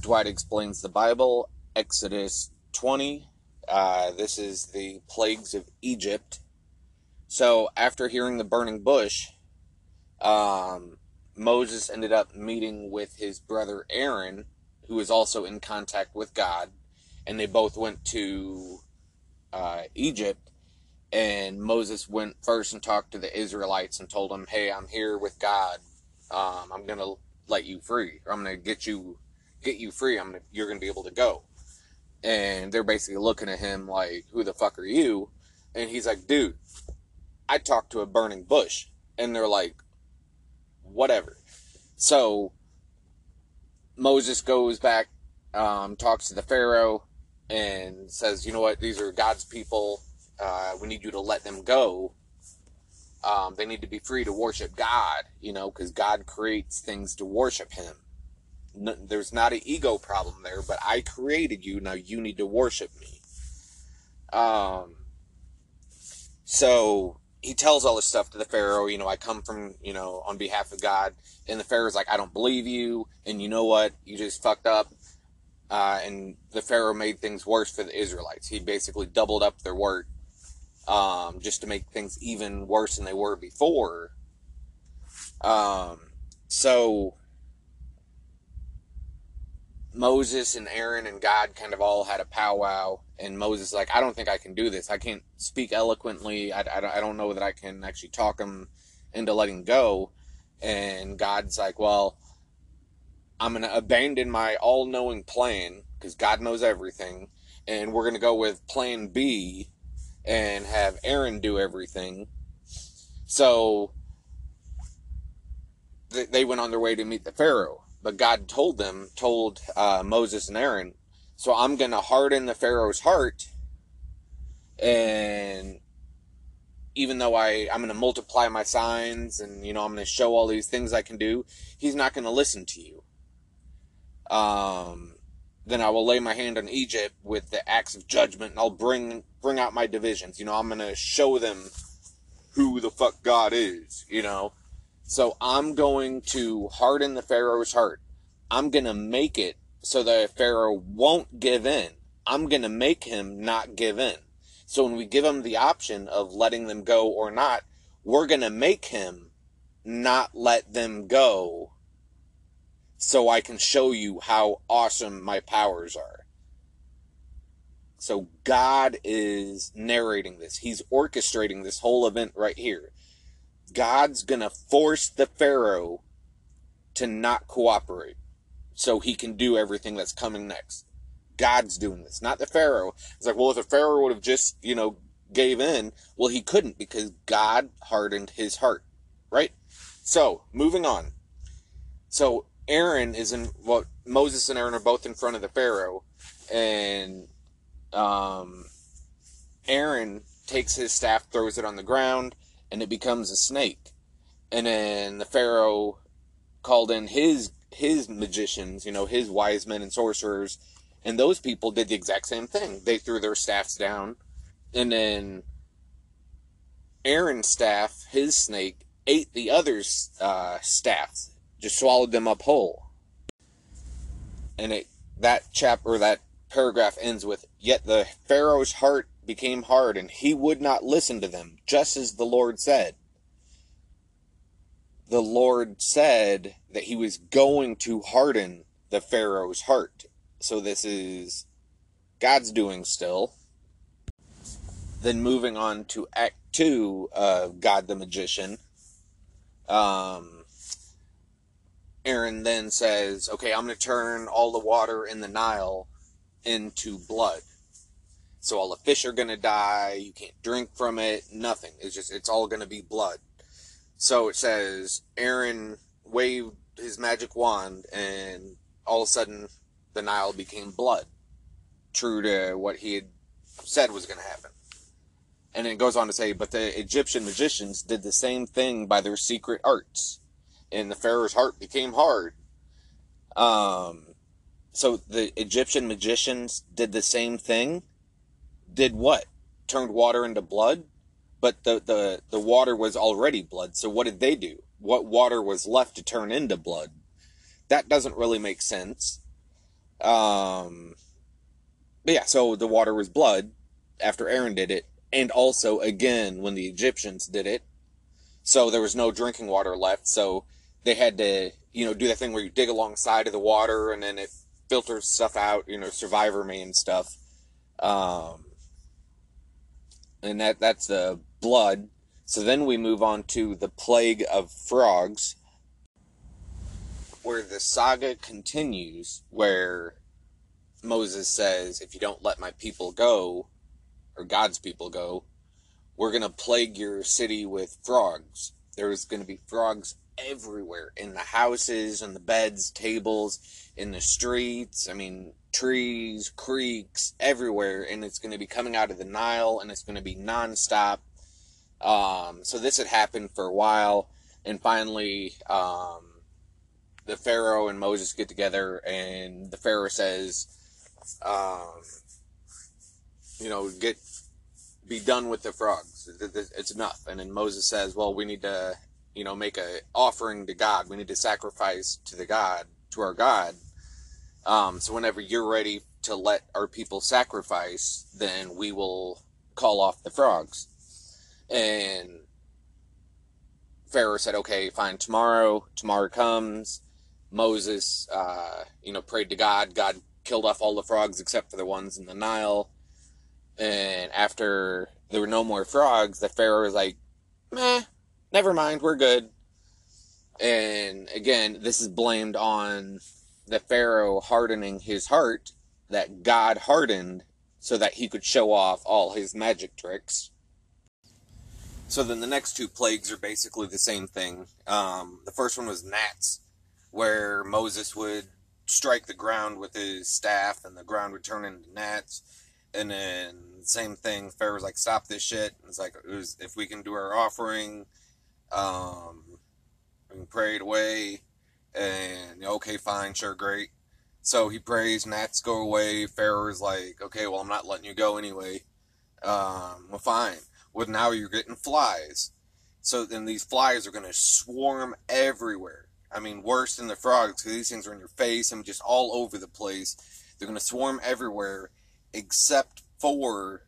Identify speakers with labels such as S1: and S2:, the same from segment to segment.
S1: Dwight Explains the Bible, Exodus 20. Uh, this is the plagues of Egypt. So, after hearing the burning bush, um, Moses ended up meeting with his brother Aaron, who was also in contact with God, and they both went to uh, Egypt. And Moses went first and talked to the Israelites and told them, "Hey, I'm here with God. Um, I'm gonna let you free, or I'm gonna get you get you free. I'm you're gonna be able to go." And they're basically looking at him like, "Who the fuck are you?" And he's like, "Dude, I talked to a burning bush." And they're like, "Whatever." So Moses goes back, um, talks to the Pharaoh, and says, "You know what? These are God's people. Uh, we need you to let them go." Um, they need to be free to worship God, you know, because God creates things to worship Him there's not an ego problem there, but I created you. Now you need to worship me. Um, so he tells all this stuff to the Pharaoh. You know, I come from, you know, on behalf of God. And the Pharaoh's like, I don't believe you. And you know what? You just fucked up. Uh, and the Pharaoh made things worse for the Israelites. He basically doubled up their work um, just to make things even worse than they were before. Um, so Moses and Aaron and God kind of all had a powwow, and Moses like, I don't think I can do this. I can't speak eloquently. I, I, I don't know that I can actually talk him into letting go. And God's like, well, I'm to abandon my all knowing plan because God knows everything. And we're to go with plan B and have Aaron do everything. So they went on their way to meet the Pharaoh. But God told them, told uh, Moses and Aaron, so I'm going to harden the Pharaoh's heart. And even though I, I'm going to multiply my signs and, you know, I'm going to show all these things I can do, he's not going to listen to you. Um, then I will lay my hand on Egypt with the axe of judgment and I'll bring, bring out my divisions. You know, I'm going to show them who the fuck God is, you know. So I'm going to harden the Pharaoh's heart. I'm going to make it so that Pharaoh won't give in. I'm going to make him not give in. So when we give him the option of letting them go or not, we're going to make him not let them go so I can show you how awesome my powers are. So God is narrating this. He's orchestrating this whole event right here. God's going to force the Pharaoh to not cooperate so he can do everything that's coming next. God's doing this, not the Pharaoh. It's like, well, if the Pharaoh would have just, you know, gave in, well, he couldn't because God hardened his heart, right? So, moving on. So, Aaron is in, well, Moses and Aaron are both in front of the Pharaoh, and um, Aaron takes his staff, throws it on the ground, and it becomes a snake. And then the Pharaoh called in his his magicians, you know, his wise men and sorcerers, and those people did the exact same thing. They threw their staffs down, and then Aaron's staff, his snake, ate the other's uh, staffs, just swallowed them up whole. And it that chapter, that paragraph ends with, "Yet the Pharaoh's heart became hard, and he would not listen to them, just as the Lord said. The Lord said that he was going to harden the Pharaoh's heart. So this is God's doing still. Then moving on to Act 2 of God the Magician. Um, Aaron then says, Okay, I'm going to turn all the water in the Nile into blood. So all the fish are to die. You can't drink from it. Nothing. It's just, it's all to be blood. So it says Aaron waved his magic wand and all of a sudden the Nile became blood. True to what he had said was going to happen. And it goes on to say, but the Egyptian magicians did the same thing by their secret arts. And the Pharaoh's heart became hard. Um, so the Egyptian magicians did the same thing did what? Turned water into blood? But the, the, the water was already blood, so what did they do? What water was left to turn into blood? That doesn't really make sense. Um, but yeah, so the water was blood after Aaron did it, and also again when the Egyptians did it. So there was no drinking water left, so they had to, you know, do that thing where you dig alongside of the water and then it filters stuff out, you know, Survivorman stuff. Um, and that that's the blood. So then we move on to the plague of frogs, where the saga continues, where Moses says, If you don't let my people go, or God's people go, we're to plague your city with frogs. There's to be frogs everywhere in the houses, in the beds, tables, in the streets. I mean, trees, creeks, everywhere. And it's going to be coming out of the Nile and it's going to be nonstop. Um, so this had happened for a while. And finally, um, the Pharaoh and Moses get together, and the Pharaoh says, um, you know, get be done with the frogs. It's enough. And then Moses says, well, we need to, you know, make a offering to God. We need to sacrifice to the God, to our God. Um, so whenever you're ready to let our people sacrifice, then we will call off the frogs. And Pharaoh said, okay, fine, tomorrow, tomorrow comes. Moses, uh, you know, prayed to God. God killed off all the frogs except for the ones in the Nile. And after there were no more frogs, the Pharaoh was like, meh, never mind, we're good. And again, this is blamed on the Pharaoh hardening his heart that God hardened so that he could show off all his magic tricks. So then the next two plagues are basically the same thing. Um, the first one was gnats, where Moses would strike the ground with his staff and the ground would turn into gnats. And then same thing, Pharaoh's like, stop this shit. And it's like, it was, if we can do our offering, um, we prayed away. And okay, fine, sure, great. So he prays, gnats go away. Pharaoh's like, okay, well, I'm not letting you go anyway. Um, well, fine. Well, now you're getting flies. So then these flies are going to swarm everywhere. I mean, worse than the frogs because these things are in your face and just all over the place. They're going to swarm everywhere except for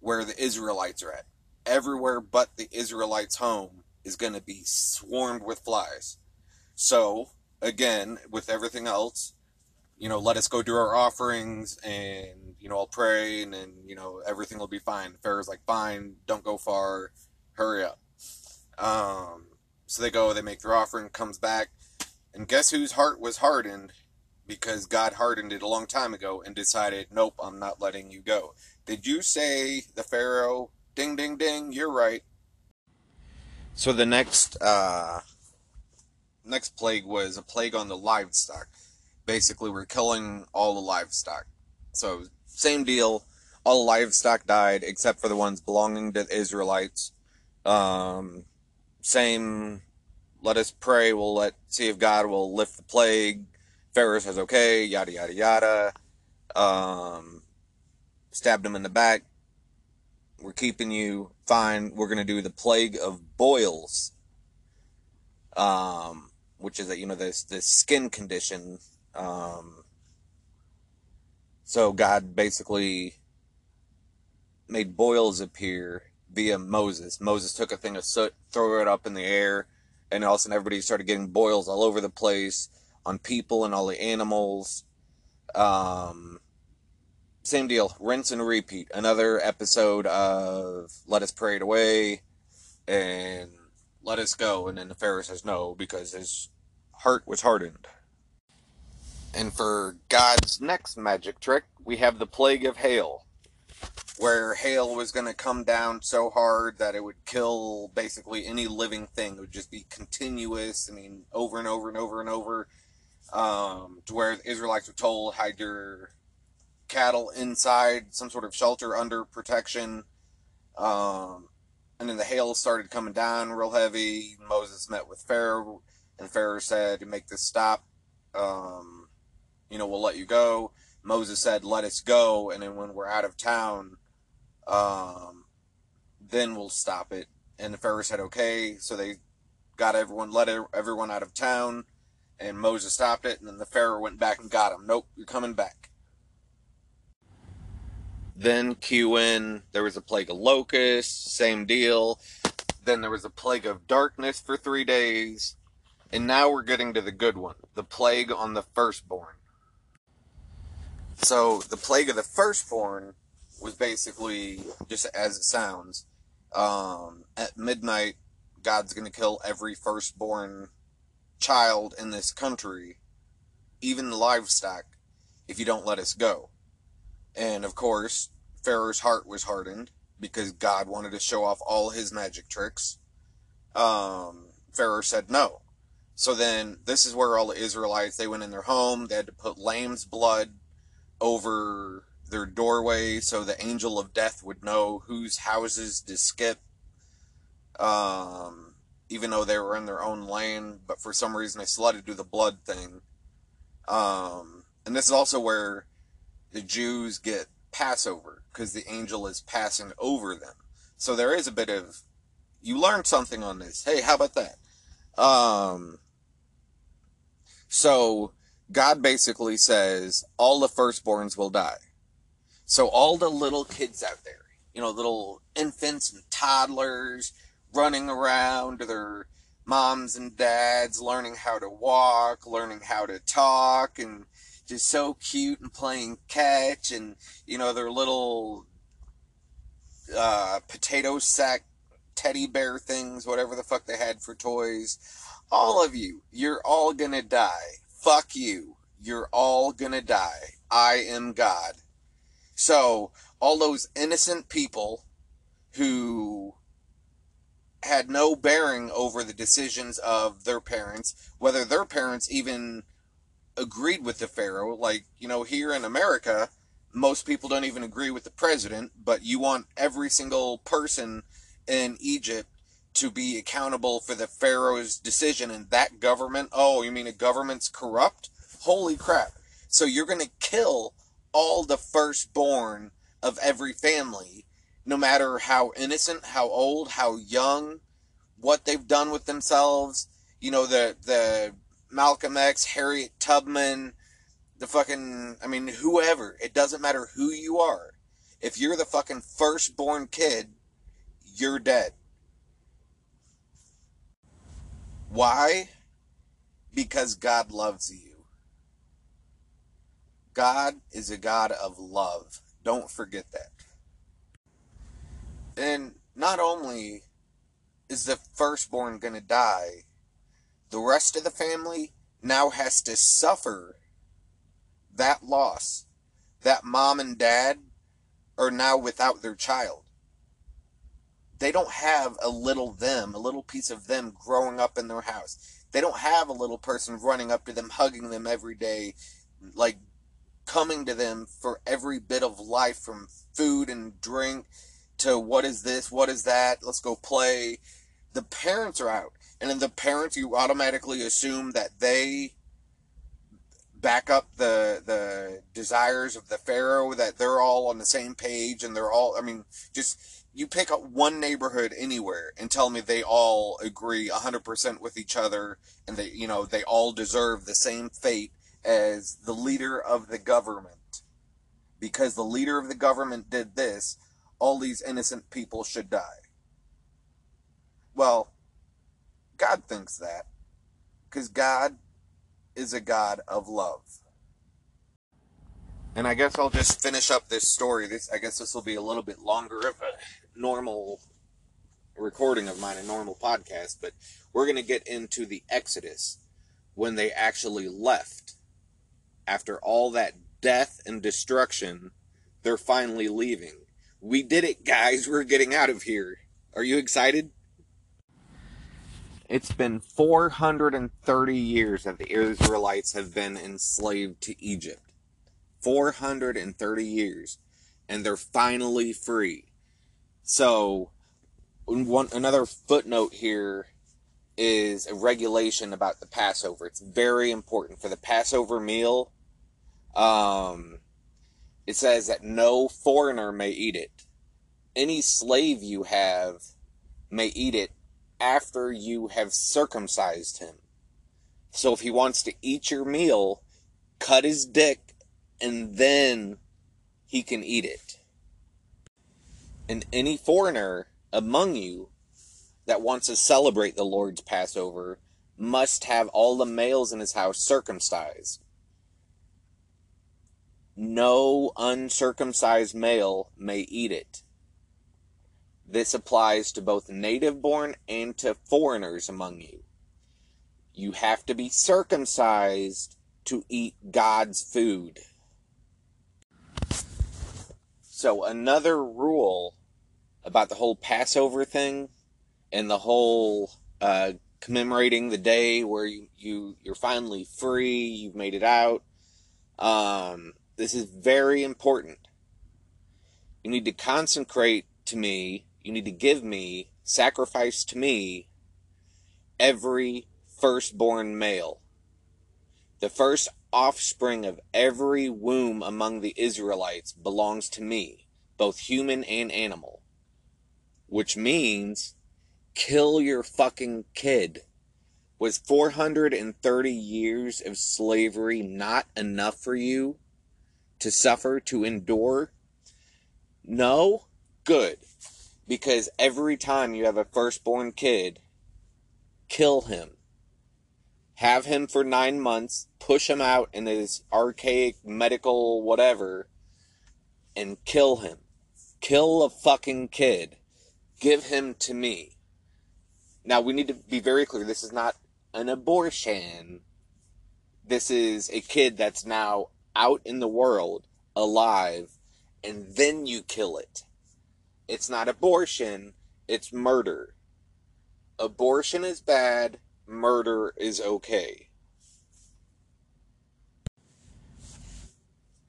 S1: where the Israelites are at. Everywhere but the Israelites' home is going to be swarmed with flies. So, again, with everything else, you know, let us go do our offerings and, you know, I'll pray and then, you know, everything will be fine. Pharaoh's like, fine, don't go far, hurry up. Um, so they go, they make their offering, comes back, and guess whose heart was hardened? Because God hardened it a long time ago and decided, nope, I'm not letting you go. Did you say the Pharaoh? Ding, ding, ding, you're right. So the next, uh, next plague was a plague on the livestock. Basically, we're killing all the livestock. So, same deal. All livestock died except for the ones belonging to the Israelites. Um, same, let us pray. We'll let see if God will lift the plague. Pharaoh says, okay, yada, yada, yada. Um, stabbed him in the back. We're keeping you fine. We're going to do the plague of boils. Um, which is that, you know, this, this skin condition. Um, so God basically made boils appear via Moses. Moses took a thing of soot, threw it up in the air, and all of a sudden everybody started getting boils all over the place on people and all the animals. Um, same deal, rinse and repeat. Another episode of Let Us It Away and Let Us Go. And then the Pharaoh says no because his heart was hardened. And for God's next magic trick, we have the plague of hail where hail was going to come down so hard that it would kill basically any living thing. It would just be continuous. I mean, over and over and over and over. Um, to where the Israelites were told hide your cattle inside some sort of shelter under protection. Um, and then the hail started coming down real heavy. Moses met with Pharaoh, and Pharaoh said, "Make this stop. Um, you know, we'll let you go." Moses said, "Let us go," and then when we're out of town, um, then we'll stop it. And the Pharaoh said, okay. So they got everyone, let everyone out of town. And Moses stopped it, and then the Pharaoh went back and got him. Nope, you're coming back. Then cue in, there was a plague of locusts, same deal. Then there was a plague of darkness for three days. And now we're getting to the good one the plague on the firstborn. So, the plague of the firstborn was basically just as it sounds. Um, at midnight, God's going to kill every firstborn child in this country, even livestock, if you don't let us go. And of course, Pharaoh's heart was hardened because God wanted to show off all his magic tricks. Um, Pharaoh said no. So then, this is where all the Israelites they went in their home. They had to put lamb's blood over their doorway so the angel of death would know whose houses to skip. Um, even though they were in their own land, but for some reason they still had to do the blood thing. Um, and this is also where the Jews get Passover because the angel is passing over them. So there is a bit of you learned something on this. Hey, how about that? Um, so God basically says all the firstborns will die. So all the little kids out there, you know, little infants and toddlers running around their moms and dads, learning how to walk, learning how to talk, and just so cute and playing catch, and you know their little uh, potato sack teddy bear things, whatever the fuck they had for toys. All of you, you're all gonna die. Fuck you. You're all gonna die. I am God. So, all those innocent people who had no bearing over the decisions of their parents, whether their parents even agreed with the Pharaoh. Like, you know, here in America, most people don't even agree with the president, but you want every single person in Egypt to be accountable for the Pharaoh's decision and that government. Oh, you mean a government's corrupt? Holy crap. So you're going to kill all the firstborn of every family, no matter how innocent, how old, how young, what they've done with themselves. You know, the the Malcolm X, Harriet Tubman, the fucking I mean, whoever. It doesn't matter who you are. If you're the fucking firstborn kid, you're dead. Why? Because God loves you. God is a God of love. Don't forget that. And not only is the firstborn going to die, the rest of the family now has to suffer that loss. That mom and dad are now without their child. They don't have a little them, a little piece of them growing up in their house. They don't have a little person running up to them, hugging them every day, like coming to them for every bit of life from food and drink to what is this, what is that, let's go play. The parents are out. And then the parents, you automatically assume that they back up the the desires of the pharaoh that they're all on the same page and they're all i mean just you pick up one neighborhood anywhere and tell me they all agree 100% with each other and they you know they all deserve the same fate as the leader of the government. Because the leader of the government did this, all these innocent people should die. Well, God thinks that. Because God is a God of love. And I guess I'll just finish up this story. This I guess this will be a little bit longer of a normal recording of mine, a normal podcast, but we're going to get into the Exodus when they actually left after all that death and destruction, they're finally leaving. We did it, guys. We're getting out of here. Are you excited? It's been 430 years that the Israelites have been enslaved to Egypt. 430 years. And they're finally free. So, one another footnote here is a regulation about the Passover. It's very important for the Passover meal um, it says that no foreigner may eat it. Any slave you have may eat it after you have circumcised him. So if he wants to eat your meal, cut his dick and then he can eat it. And any foreigner among you that wants to celebrate the Lord's Passover must have all the males in his house circumcised. No uncircumcised male may eat it. This applies to both native born and to foreigners among you. You have to be circumcised to eat God's food. So, another rule about the whole Passover thing and the whole uh, commemorating the day where you, you you're finally free, you've made it out. Um, this is very important. You need to consecrate to me. You need to give me sacrifice to me every firstborn male. The first offspring of every womb among the Israelites belongs to me, both human and animal. Which means kill your fucking kid. Was 430 years of slavery not enough for you to suffer, to endure? No? Good. Because every time you have a firstborn kid, kill him. Have him for nine months, push him out in his archaic medical whatever, and kill him. Kill a fucking kid. Give him to me. Now, we need to be very clear this is not an abortion. This is a kid that's now out in the world, alive, and then you kill it. It's not abortion, it's murder. Abortion is bad, murder is okay.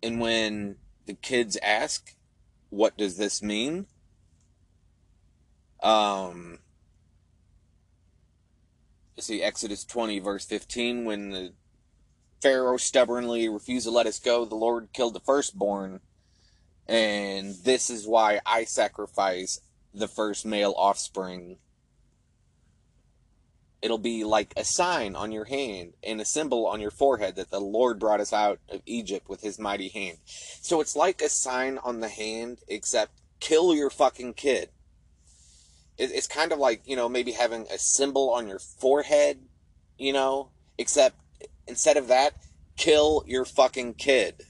S1: And when the kids ask, what does this mean? Um, see Exodus 20, verse 15, when the Pharaoh stubbornly refused to let us go, the Lord killed the firstborn. And this is why I sacrifice the first male offspring. It'll be like a sign on your hand and a symbol on your forehead that the Lord brought us out of Egypt with his mighty hand. So it's like a sign on the hand, except kill your fucking kid it's kind of like you know maybe having a symbol on your forehead you know except instead of that kill your fucking kid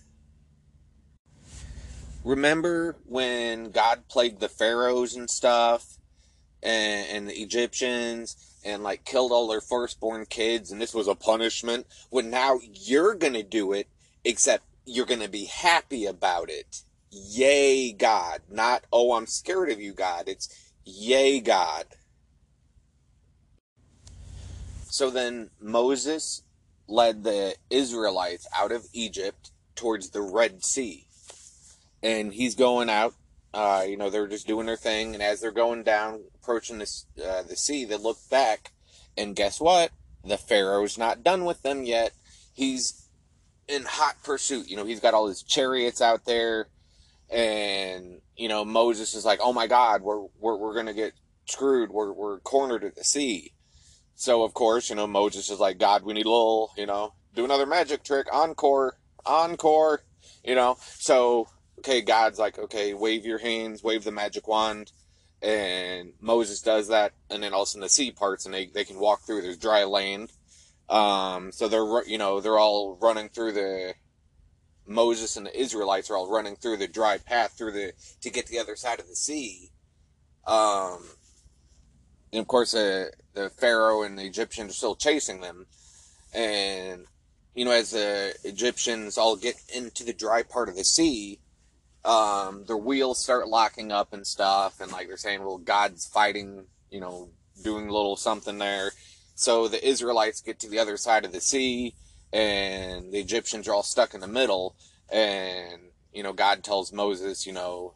S1: remember when god plagued the pharaohs and stuff and, and the egyptians and like killed all their firstborn kids and this was a punishment well now you're gonna do it except you're gonna be happy about it yay god not oh i'm scared of you god it's yay, God. So then Moses led the Israelites out of Egypt towards the Red Sea. And he's going out, uh, you know, they're just doing their thing. And as they're going down, approaching this, uh, the sea, they look back. And guess what? The Pharaoh's not done with them yet. He's in hot pursuit. You know, he's got all his chariots out there and you know Moses is like, "Oh my God, we're we're we're gonna get screwed. We're we're cornered at the sea." So of course, you know Moses is like, "God, we need a little, you know, do another magic trick, encore, encore." You know, so okay, God's like, "Okay, wave your hands, wave the magic wand." And Moses does that, and then all of a sudden the sea parts, and they, they can walk through. There's dry land, um, so they're you know they're all running through the Moses and the Israelites are all running through the dry path through the to get to the other side of the sea. Um, and of course, uh, the Pharaoh and the Egyptians are still chasing them. And you know, as the Egyptians all get into the dry part of the sea, um, their wheels start locking up and stuff, and like they're saying, "Well, God's fighting," you know, doing a little something there. So the Israelites get to the other side of the sea and the Egyptians are all stuck in the middle. And, you know, God tells Moses, you know,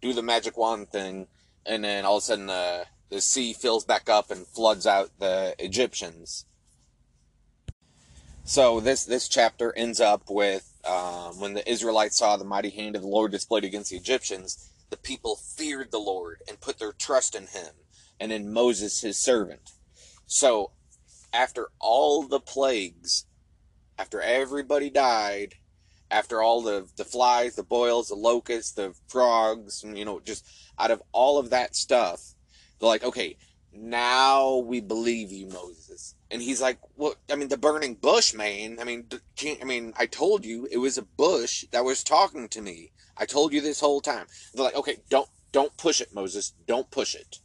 S1: do the magic wand thing. And then all of a sudden the, the sea fills back up and floods out the Egyptians. So this, this chapter ends up with um, when the Israelites saw the mighty hand of the Lord displayed against the Egyptians, the people feared the Lord and put their trust in him and in Moses, his servant. So after all the plagues, after everybody died, after all the, the flies, the boils, the locusts, the frogs, you know, just out of all of that stuff, they're like, okay, now we believe you, Moses. And he's like, well, I mean, the burning bush, man. I mean, I mean, I told you it was a bush that was talking to me. I told you this whole time. They're like, okay, don't, don't push it, Moses. Don't push it.